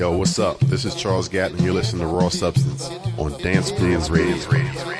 Yo, what's up? This is Charles Gatton, you're listening to Raw Substance on Dance Grooves Radio.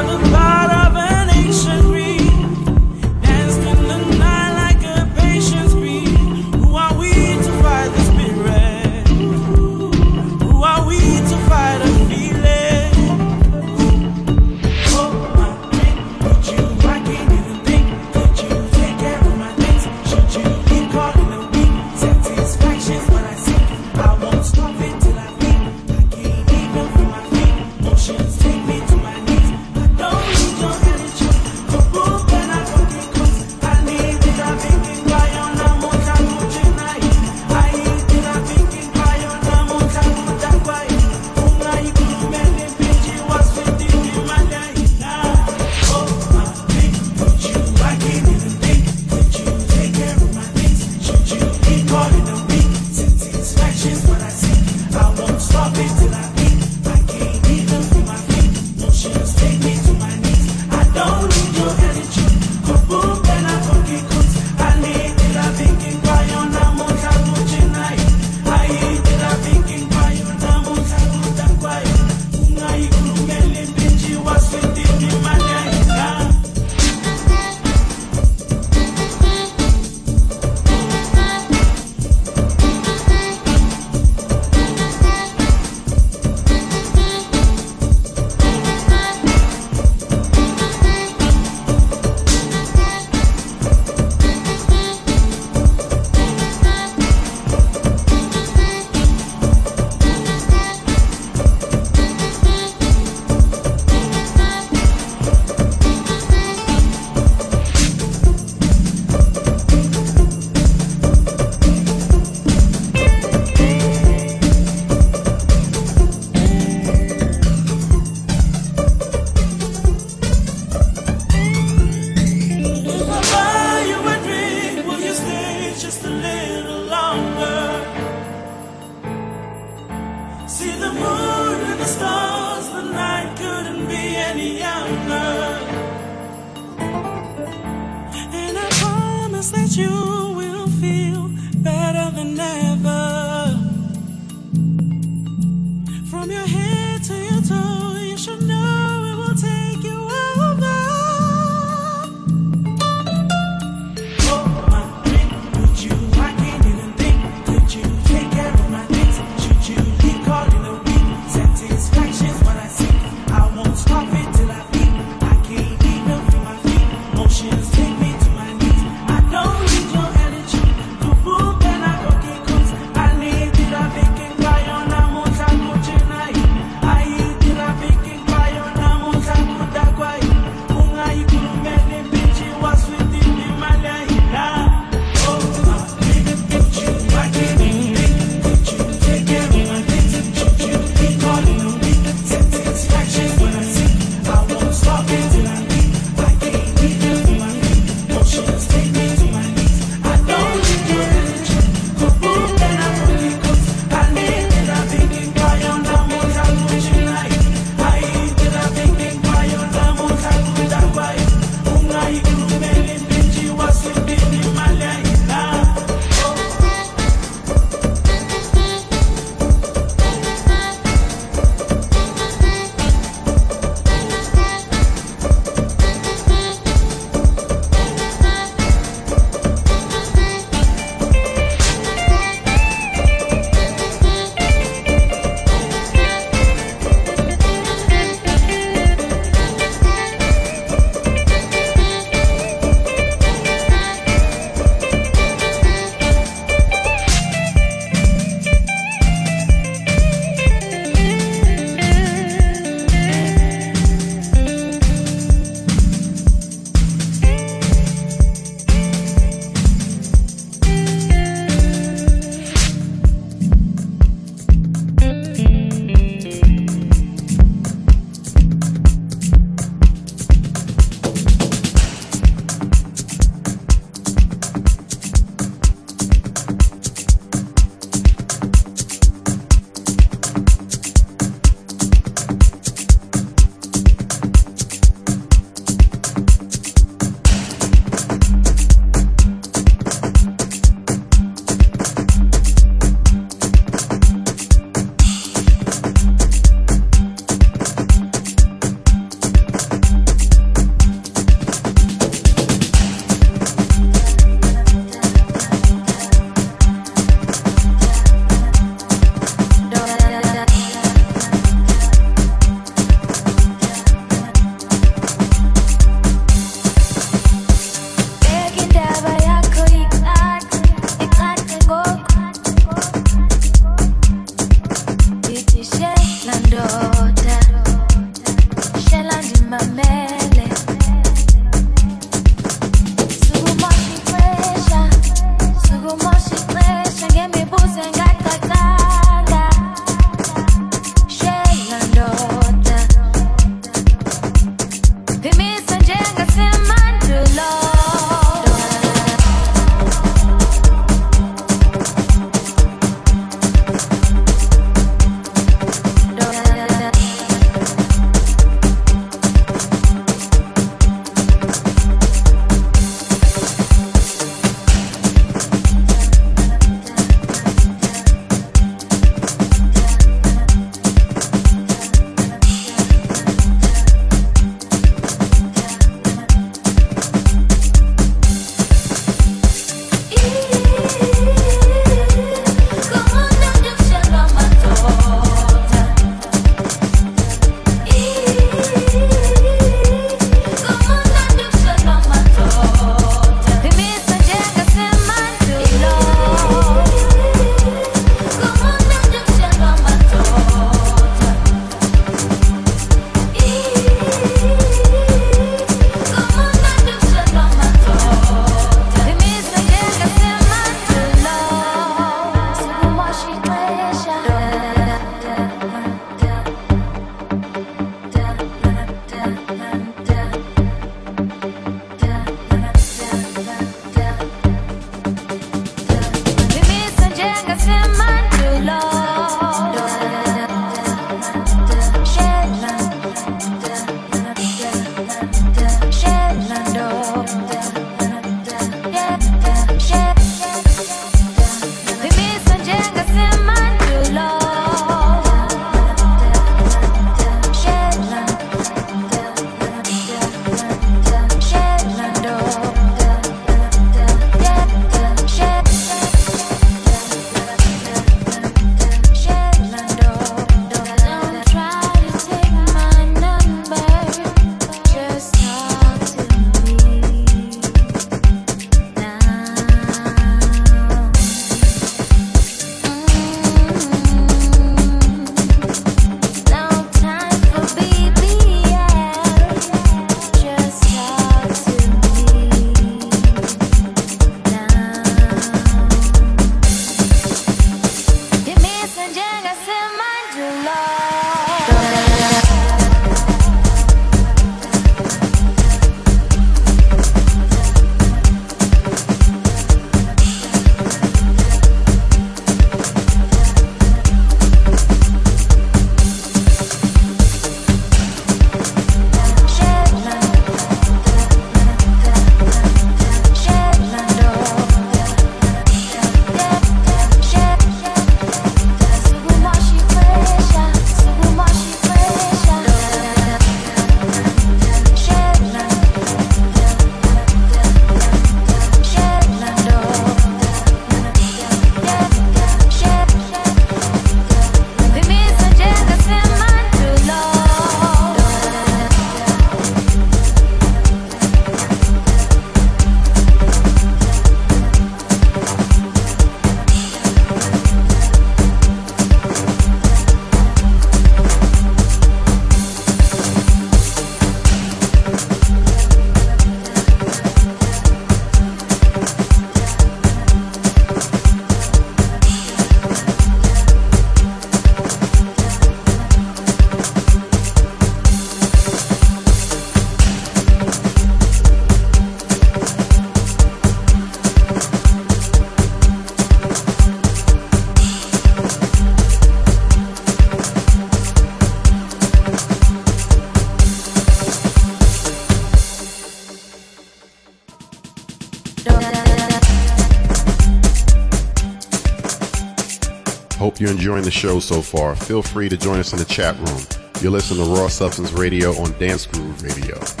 Enjoying the show so far. Feel free to join us in the chat room. You're listening to Raw Substance Radio on Dance Groove Radio.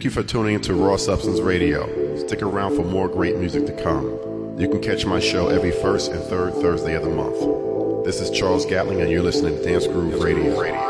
Thank you for tuning into Raw Substance Radio. Stick around for more great music to come. You can catch my show every first and third Thursday of the month. This is Charles Gatling, and you're listening to Dance Groove Radio.